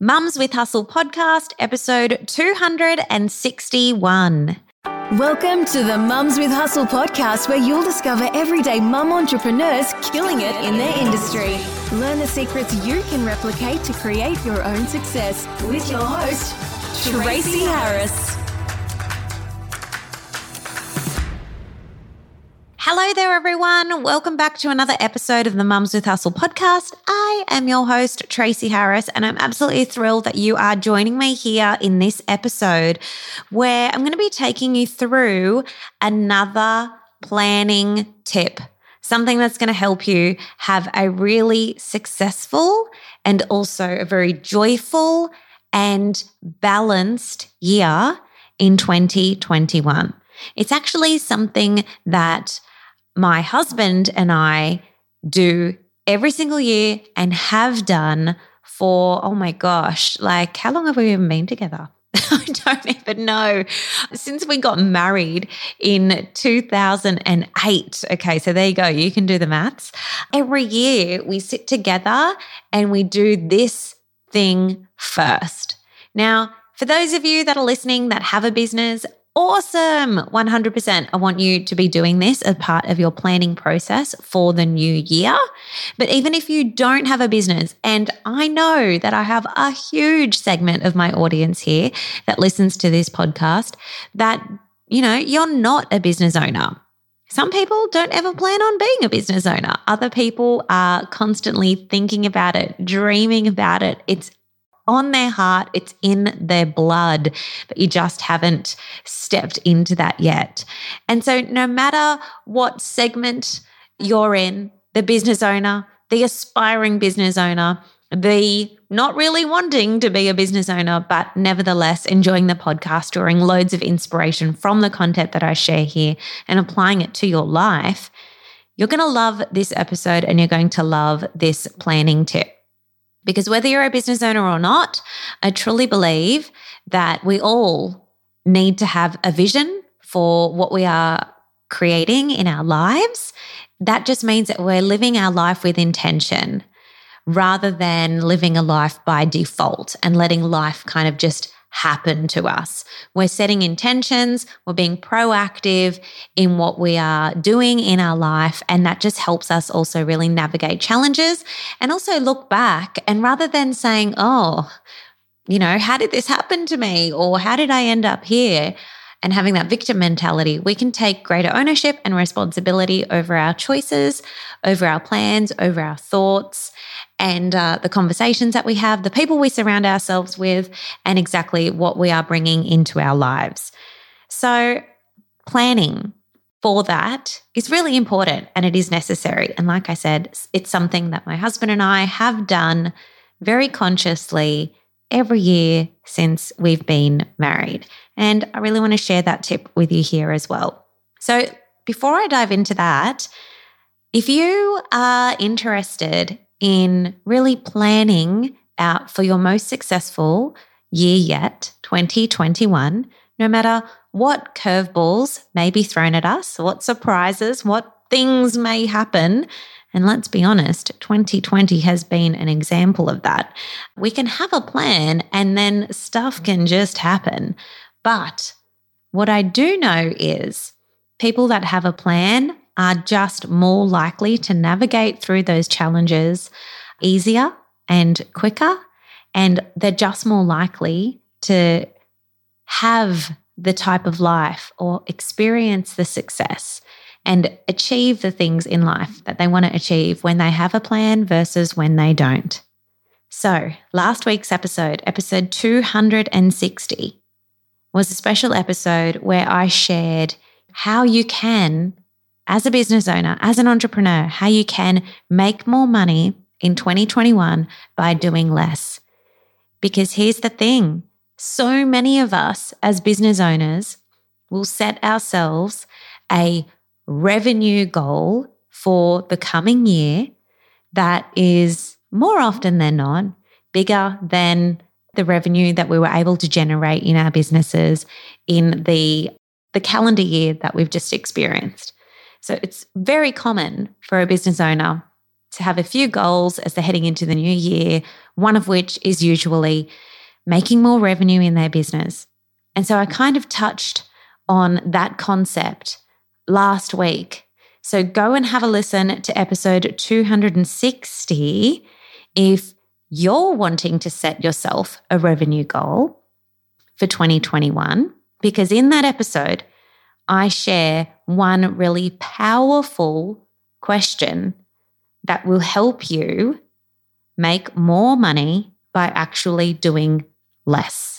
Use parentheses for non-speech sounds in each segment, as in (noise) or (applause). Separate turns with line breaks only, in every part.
Mums with Hustle podcast, episode 261.
Welcome to the Mums with Hustle podcast, where you'll discover everyday mum entrepreneurs killing it in their industry. Learn the secrets you can replicate to create your own success with your host, Tracy Harris.
Hello there, everyone. Welcome back to another episode of the Mums with Hustle podcast. I am your host, Tracy Harris, and I'm absolutely thrilled that you are joining me here in this episode where I'm going to be taking you through another planning tip, something that's going to help you have a really successful and also a very joyful and balanced year in 2021. It's actually something that my husband and I do every single year and have done for, oh my gosh, like how long have we even been together? (laughs) I don't even know. Since we got married in 2008. Okay, so there you go. You can do the maths. Every year we sit together and we do this thing first. Now, for those of you that are listening that have a business, Awesome. 100%. I want you to be doing this as part of your planning process for the new year. But even if you don't have a business, and I know that I have a huge segment of my audience here that listens to this podcast, that, you know, you're not a business owner. Some people don't ever plan on being a business owner. Other people are constantly thinking about it, dreaming about it. It's on their heart, it's in their blood, but you just haven't stepped into that yet. And so, no matter what segment you're in, the business owner, the aspiring business owner, the not really wanting to be a business owner, but nevertheless enjoying the podcast, drawing loads of inspiration from the content that I share here and applying it to your life, you're going to love this episode and you're going to love this planning tip. Because whether you're a business owner or not, I truly believe that we all need to have a vision for what we are creating in our lives. That just means that we're living our life with intention rather than living a life by default and letting life kind of just happen to us. We're setting intentions, we're being proactive in what we are doing in our life. And that just helps us also really navigate challenges and also look back. And rather than saying, oh, you know, how did this happen to me? Or how did I end up here? And having that victim mentality, we can take greater ownership and responsibility over our choices, over our plans, over our thoughts and uh, the conversations that we have, the people we surround ourselves with, and exactly what we are bringing into our lives. So, planning for that is really important and it is necessary. And like I said, it's something that my husband and I have done very consciously every year since we've been married. And I really want to share that tip with you here as well. So, before I dive into that, if you are interested in really planning out for your most successful year yet, 2021, no matter what curveballs may be thrown at us, what surprises, what things may happen. And let's be honest, 2020 has been an example of that. We can have a plan and then stuff can just happen. But what I do know is people that have a plan are just more likely to navigate through those challenges easier and quicker. And they're just more likely to have the type of life or experience the success and achieve the things in life that they want to achieve when they have a plan versus when they don't. So, last week's episode, episode 260, was a special episode where I shared how you can as a business owner, as an entrepreneur, how you can make more money in 2021 by doing less. Because here's the thing so many of us as business owners will set ourselves a revenue goal for the coming year that is more often than not bigger than the revenue that we were able to generate in our businesses in the the calendar year that we've just experienced. So it's very common for a business owner to have a few goals as they're heading into the new year, one of which is usually making more revenue in their business. And so I kind of touched on that concept last week. So go and have a listen to episode 260 if you're wanting to set yourself a revenue goal for 2021. Because in that episode, I share one really powerful question that will help you make more money by actually doing less.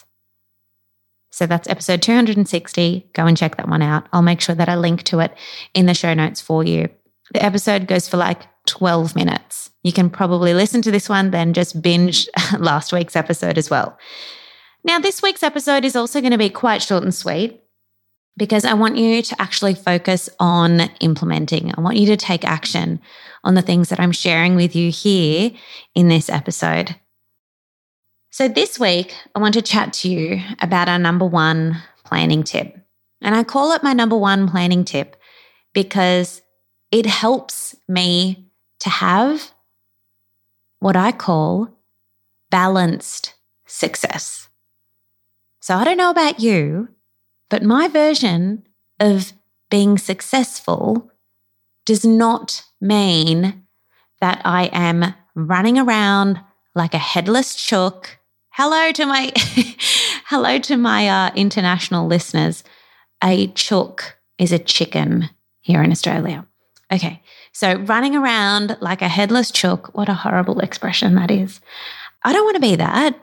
So that's episode 260. Go and check that one out. I'll make sure that I link to it in the show notes for you. The episode goes for like 12 minutes. You can probably listen to this one, then just binge (laughs) last week's episode as well. Now, this week's episode is also going to be quite short and sweet because I want you to actually focus on implementing. I want you to take action on the things that I'm sharing with you here in this episode. So, this week, I want to chat to you about our number one planning tip. And I call it my number one planning tip because it helps me to have what I call balanced success. So, I don't know about you, but my version of being successful does not mean that I am running around like a headless chook. Hello to my (laughs) hello to my uh, international listeners. A chook is a chicken here in Australia. Okay, so running around like a headless chook, what a horrible expression that is. I don't want to be that.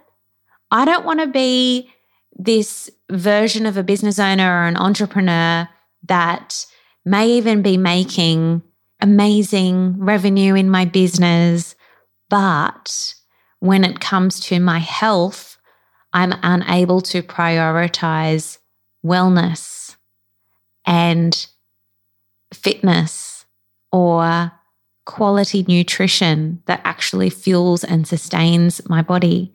I don't want to be this version of a business owner or an entrepreneur that may even be making amazing revenue in my business, but when it comes to my health, I'm unable to prioritize wellness and fitness or quality nutrition that actually fuels and sustains my body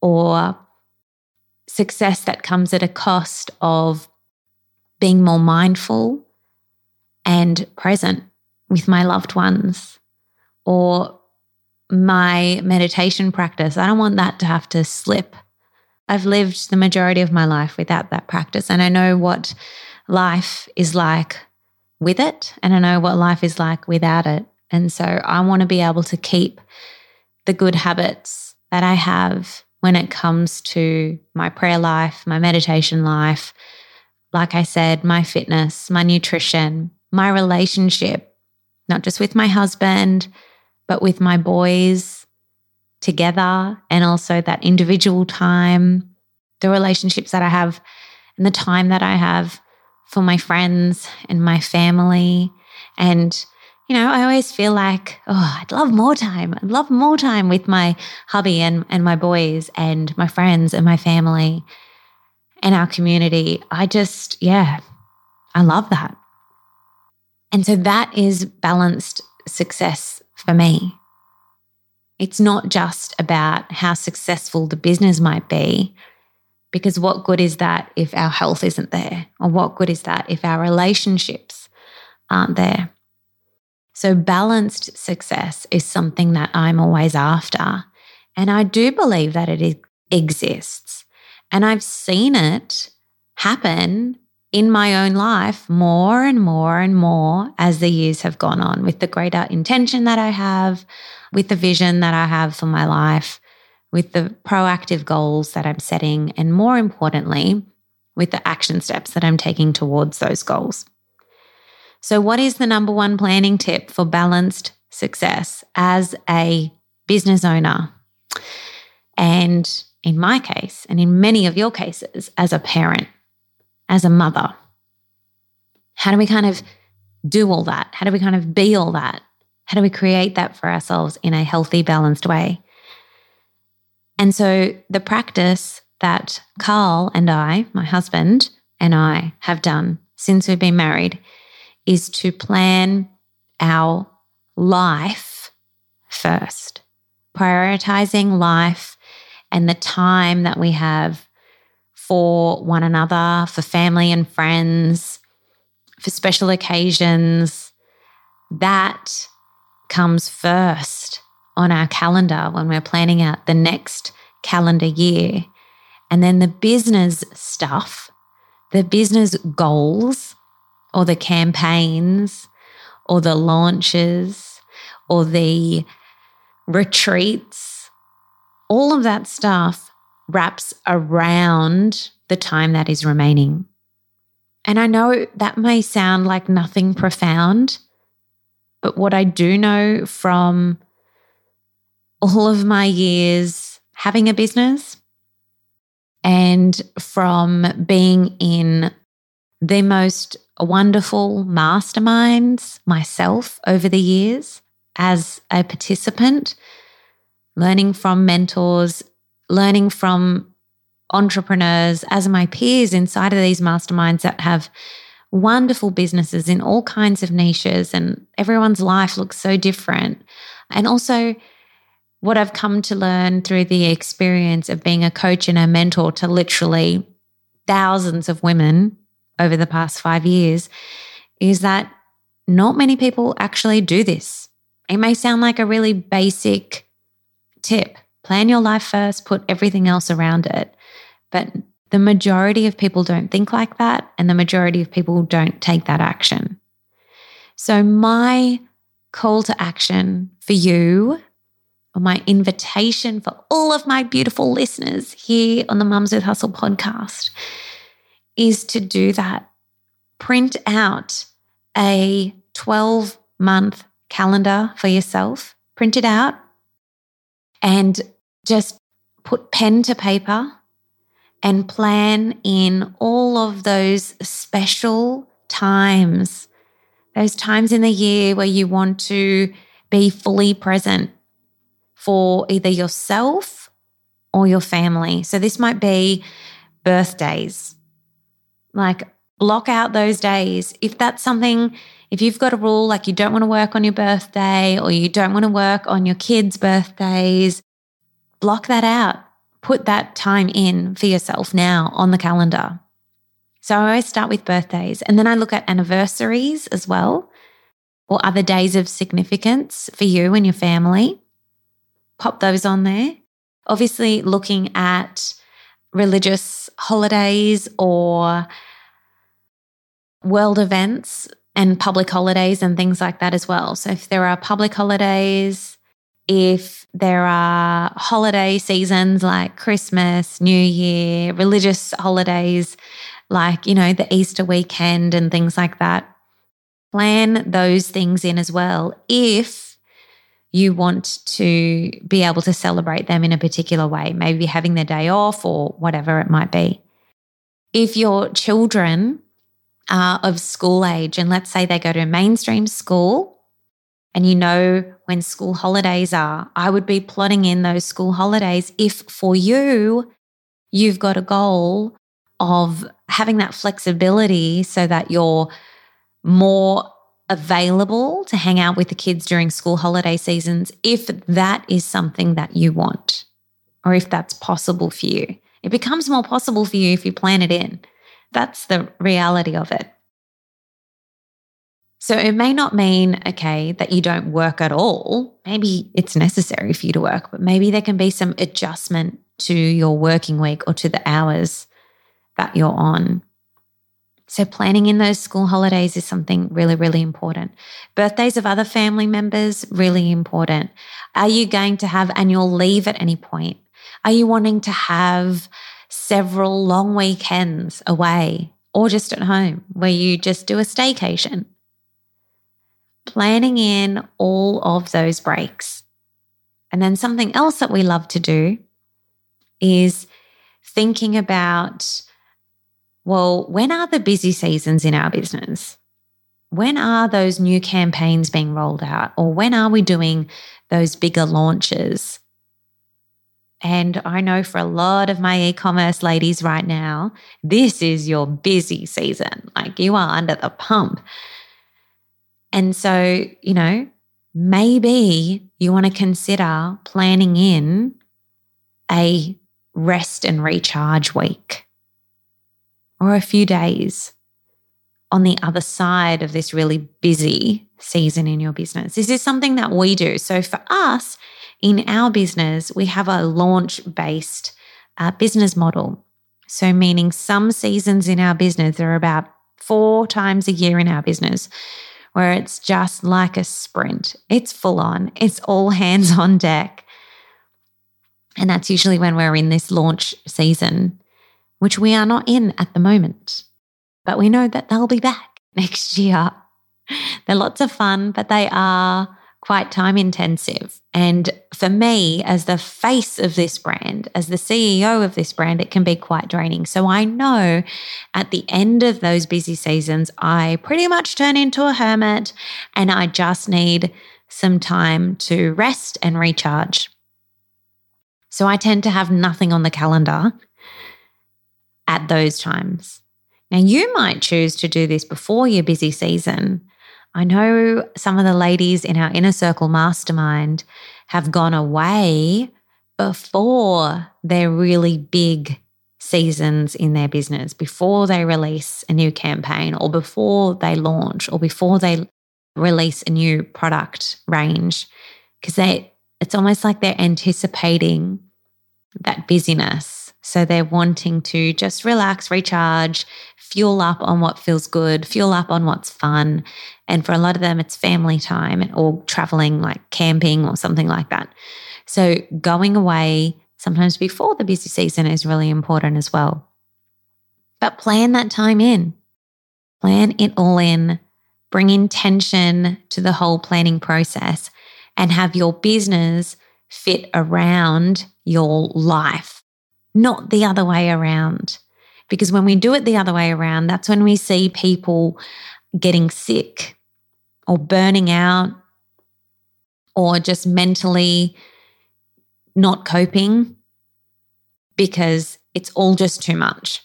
or success that comes at a cost of being more mindful and present with my loved ones or my meditation practice. I don't want that to have to slip. I've lived the majority of my life without that practice, and I know what life is like with it, and I know what life is like without it. And so I want to be able to keep the good habits that I have when it comes to my prayer life, my meditation life, like I said, my fitness, my nutrition, my relationship, not just with my husband, but with my boys together, and also that individual time, the relationships that I have, and the time that I have for my friends and my family. And you know, I always feel like, oh, I'd love more time. I'd love more time with my hubby and, and my boys and my friends and my family and our community. I just, yeah, I love that. And so that is balanced success for me. It's not just about how successful the business might be, because what good is that if our health isn't there? Or what good is that if our relationships aren't there? So, balanced success is something that I'm always after. And I do believe that it exists. And I've seen it happen in my own life more and more and more as the years have gone on with the greater intention that I have, with the vision that I have for my life, with the proactive goals that I'm setting, and more importantly, with the action steps that I'm taking towards those goals. So, what is the number one planning tip for balanced success as a business owner? And in my case, and in many of your cases, as a parent, as a mother, how do we kind of do all that? How do we kind of be all that? How do we create that for ourselves in a healthy, balanced way? And so, the practice that Carl and I, my husband, and I have done since we've been married is to plan our life first, prioritizing life and the time that we have for one another, for family and friends, for special occasions. That comes first on our calendar when we're planning out the next calendar year. And then the business stuff, the business goals, or the campaigns, or the launches, or the retreats, all of that stuff wraps around the time that is remaining. And I know that may sound like nothing profound, but what I do know from all of my years having a business and from being in the most wonderful masterminds myself over the years as a participant, learning from mentors, learning from entrepreneurs as my peers inside of these masterminds that have wonderful businesses in all kinds of niches, and everyone's life looks so different. And also, what I've come to learn through the experience of being a coach and a mentor to literally thousands of women over the past five years is that not many people actually do this. It may sound like a really basic tip plan your life first, put everything else around it. But the majority of people don't think like that, and the majority of people don't take that action. So, my call to action for you, or my invitation for all of my beautiful listeners here on the Mums with Hustle podcast, is to do that. Print out a 12 month calendar for yourself, print it out, and just put pen to paper and plan in all of those special times, those times in the year where you want to be fully present for either yourself or your family. So this might be birthdays. Like block out those days. If that's something, if you've got a rule like you don't want to work on your birthday or you don't want to work on your kids' birthdays, block that out put that time in for yourself now on the calendar. So I always start with birthdays and then I look at anniversaries as well or other days of significance for you and your family. Pop those on there. Obviously, looking at religious holidays or world events and public holidays and things like that as well. So, if there are public holidays, if there are holiday seasons like Christmas, New Year, religious holidays like, you know, the Easter weekend and things like that. Plan those things in as well if you want to be able to celebrate them in a particular way, maybe having their day off or whatever it might be. If your children are of school age, and let's say they go to a mainstream school and you know when school holidays are, I would be plotting in those school holidays if for you, you've got a goal of having that flexibility so that you're more available to hang out with the kids during school holiday seasons, if that is something that you want, or if that's possible for you. It becomes more possible for you if you plan it in. That's the reality of it. So it may not mean, okay, that you don't work at all. Maybe it's necessary for you to work, but maybe there can be some adjustment to your working week or to the hours that you're on. So, planning in those school holidays is something really, really important. Birthdays of other family members, really important. Are you going to have annual leave at any point? Are you wanting to have several long weekends away or just at home where you just do a staycation? Planning in all of those breaks. And then something else that we love to do is thinking about well, when are the busy seasons in our business? When are those new campaigns being rolled out? Or when are we doing those bigger launches? And I know for a lot of my e commerce ladies right now, this is your busy season. Like you are under the pump. And so, you know, maybe you want to consider planning in a rest and recharge week or a few days on the other side of this really busy season in your business. This is something that we do. So for us in our business, we have a launch based uh, business model. So, meaning some seasons in our business, there are about four times a year in our business where it's just like a sprint. It's full on, it's all hands on deck. And that's usually when we're in this launch season, which we are not in at the moment. But we know that they'll be back (laughs) next year. They're lots of fun, but they are quite time intensive. And for me, as the face of this brand, as the CEO of this brand, it can be quite draining. So I know at the end of those busy seasons, I pretty much turn into a hermit and I just need some time to rest and recharge. So I tend to have nothing on the calendar at those times. Now, you might choose to do this before your busy season I know some of the ladies in our inner circle mastermind have gone away before their really big seasons in their business, before they release a new campaign or before they launch or before they release a new product range because they it's almost like they're anticipating that busyness. So they're wanting to just relax, recharge, fuel up on what feels good, fuel up on what's fun. And for a lot of them, it's family time or traveling, like camping or something like that. So going away sometimes before the busy season is really important as well. But plan that time in, plan it all in, bring intention to the whole planning process, and have your business fit around your life, not the other way around. Because when we do it the other way around, that's when we see people getting sick or burning out or just mentally not coping because it's all just too much.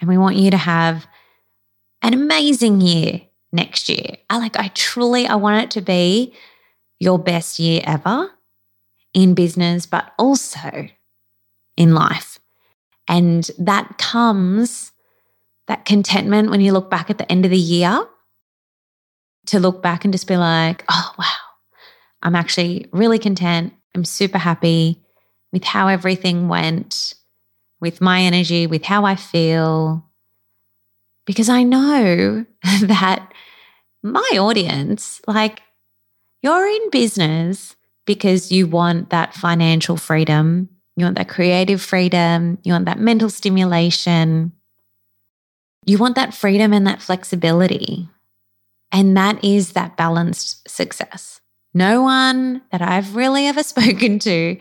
And we want you to have an amazing year next year. I like I truly I want it to be your best year ever in business but also in life. And that comes, that contentment when you look back at the end of the year, to look back and just be like, oh, wow, I'm actually really content. I'm super happy with how everything went, with my energy, with how I feel. Because I know (laughs) that my audience, like, you're in business because you want that financial freedom you want that creative freedom. You want that mental stimulation. You want that freedom and that flexibility. And that is that balanced success. No one that I've really ever (laughs) spoken to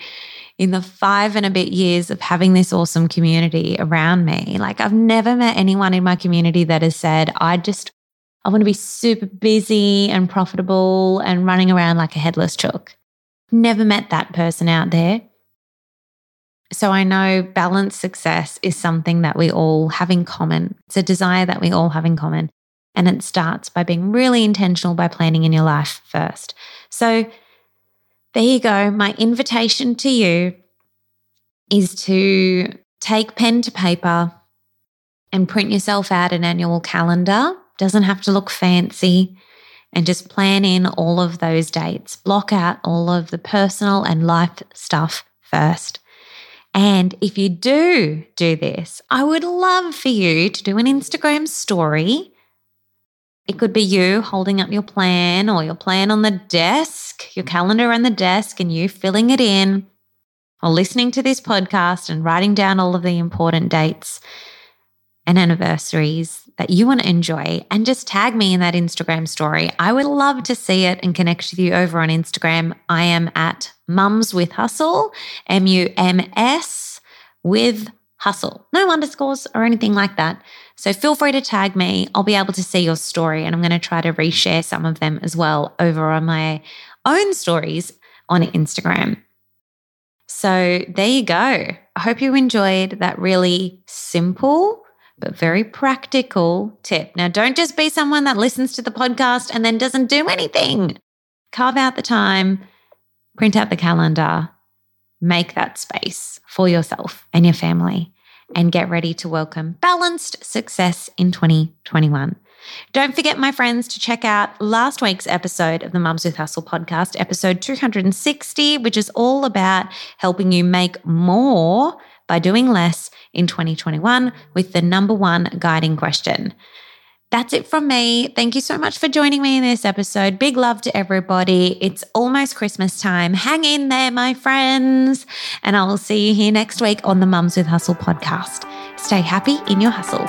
in the five and a bit years of having this awesome community around me, like I've never met anyone in my community that has said, I just, I want to be super busy and profitable and running around like a headless chook. Never met that person out there. So I know balanced success is something that we all have in common. It's a desire that we all have in common. And it starts by being really intentional by planning in your life first. So there you go. My invitation to you is to take pen to paper and print yourself out an annual calendar. Doesn't have to look fancy. And just plan in all of those dates. Block out all of the personal and life stuff first. And if you do do this, I would love for you to do an Instagram story. It could be you holding up your plan or your plan on the desk, your calendar on the desk, and you filling it in, or listening to this podcast and writing down all of the important dates and anniversaries that you want to enjoy and just tag me in that Instagram story. I would love to see it and connect with you over on Instagram. I am at mums with hustle, M U M S with hustle. No underscores or anything like that. So feel free to tag me. I'll be able to see your story and I'm going to try to reshare some of them as well over on my own stories on Instagram. So there you go. I hope you enjoyed that really simple but very practical tip. Now, don't just be someone that listens to the podcast and then doesn't do anything. Carve out the time, print out the calendar, make that space for yourself and your family, and get ready to welcome balanced success in 2021. Don't forget, my friends, to check out last week's episode of the Mums with Hustle podcast, episode 260, which is all about helping you make more by doing less in 2021 with the number one guiding question. That's it from me. Thank you so much for joining me in this episode. Big love to everybody. It's almost Christmas time. Hang in there, my friends. And I will see you here next week on the Mums with Hustle podcast. Stay happy in your hustle.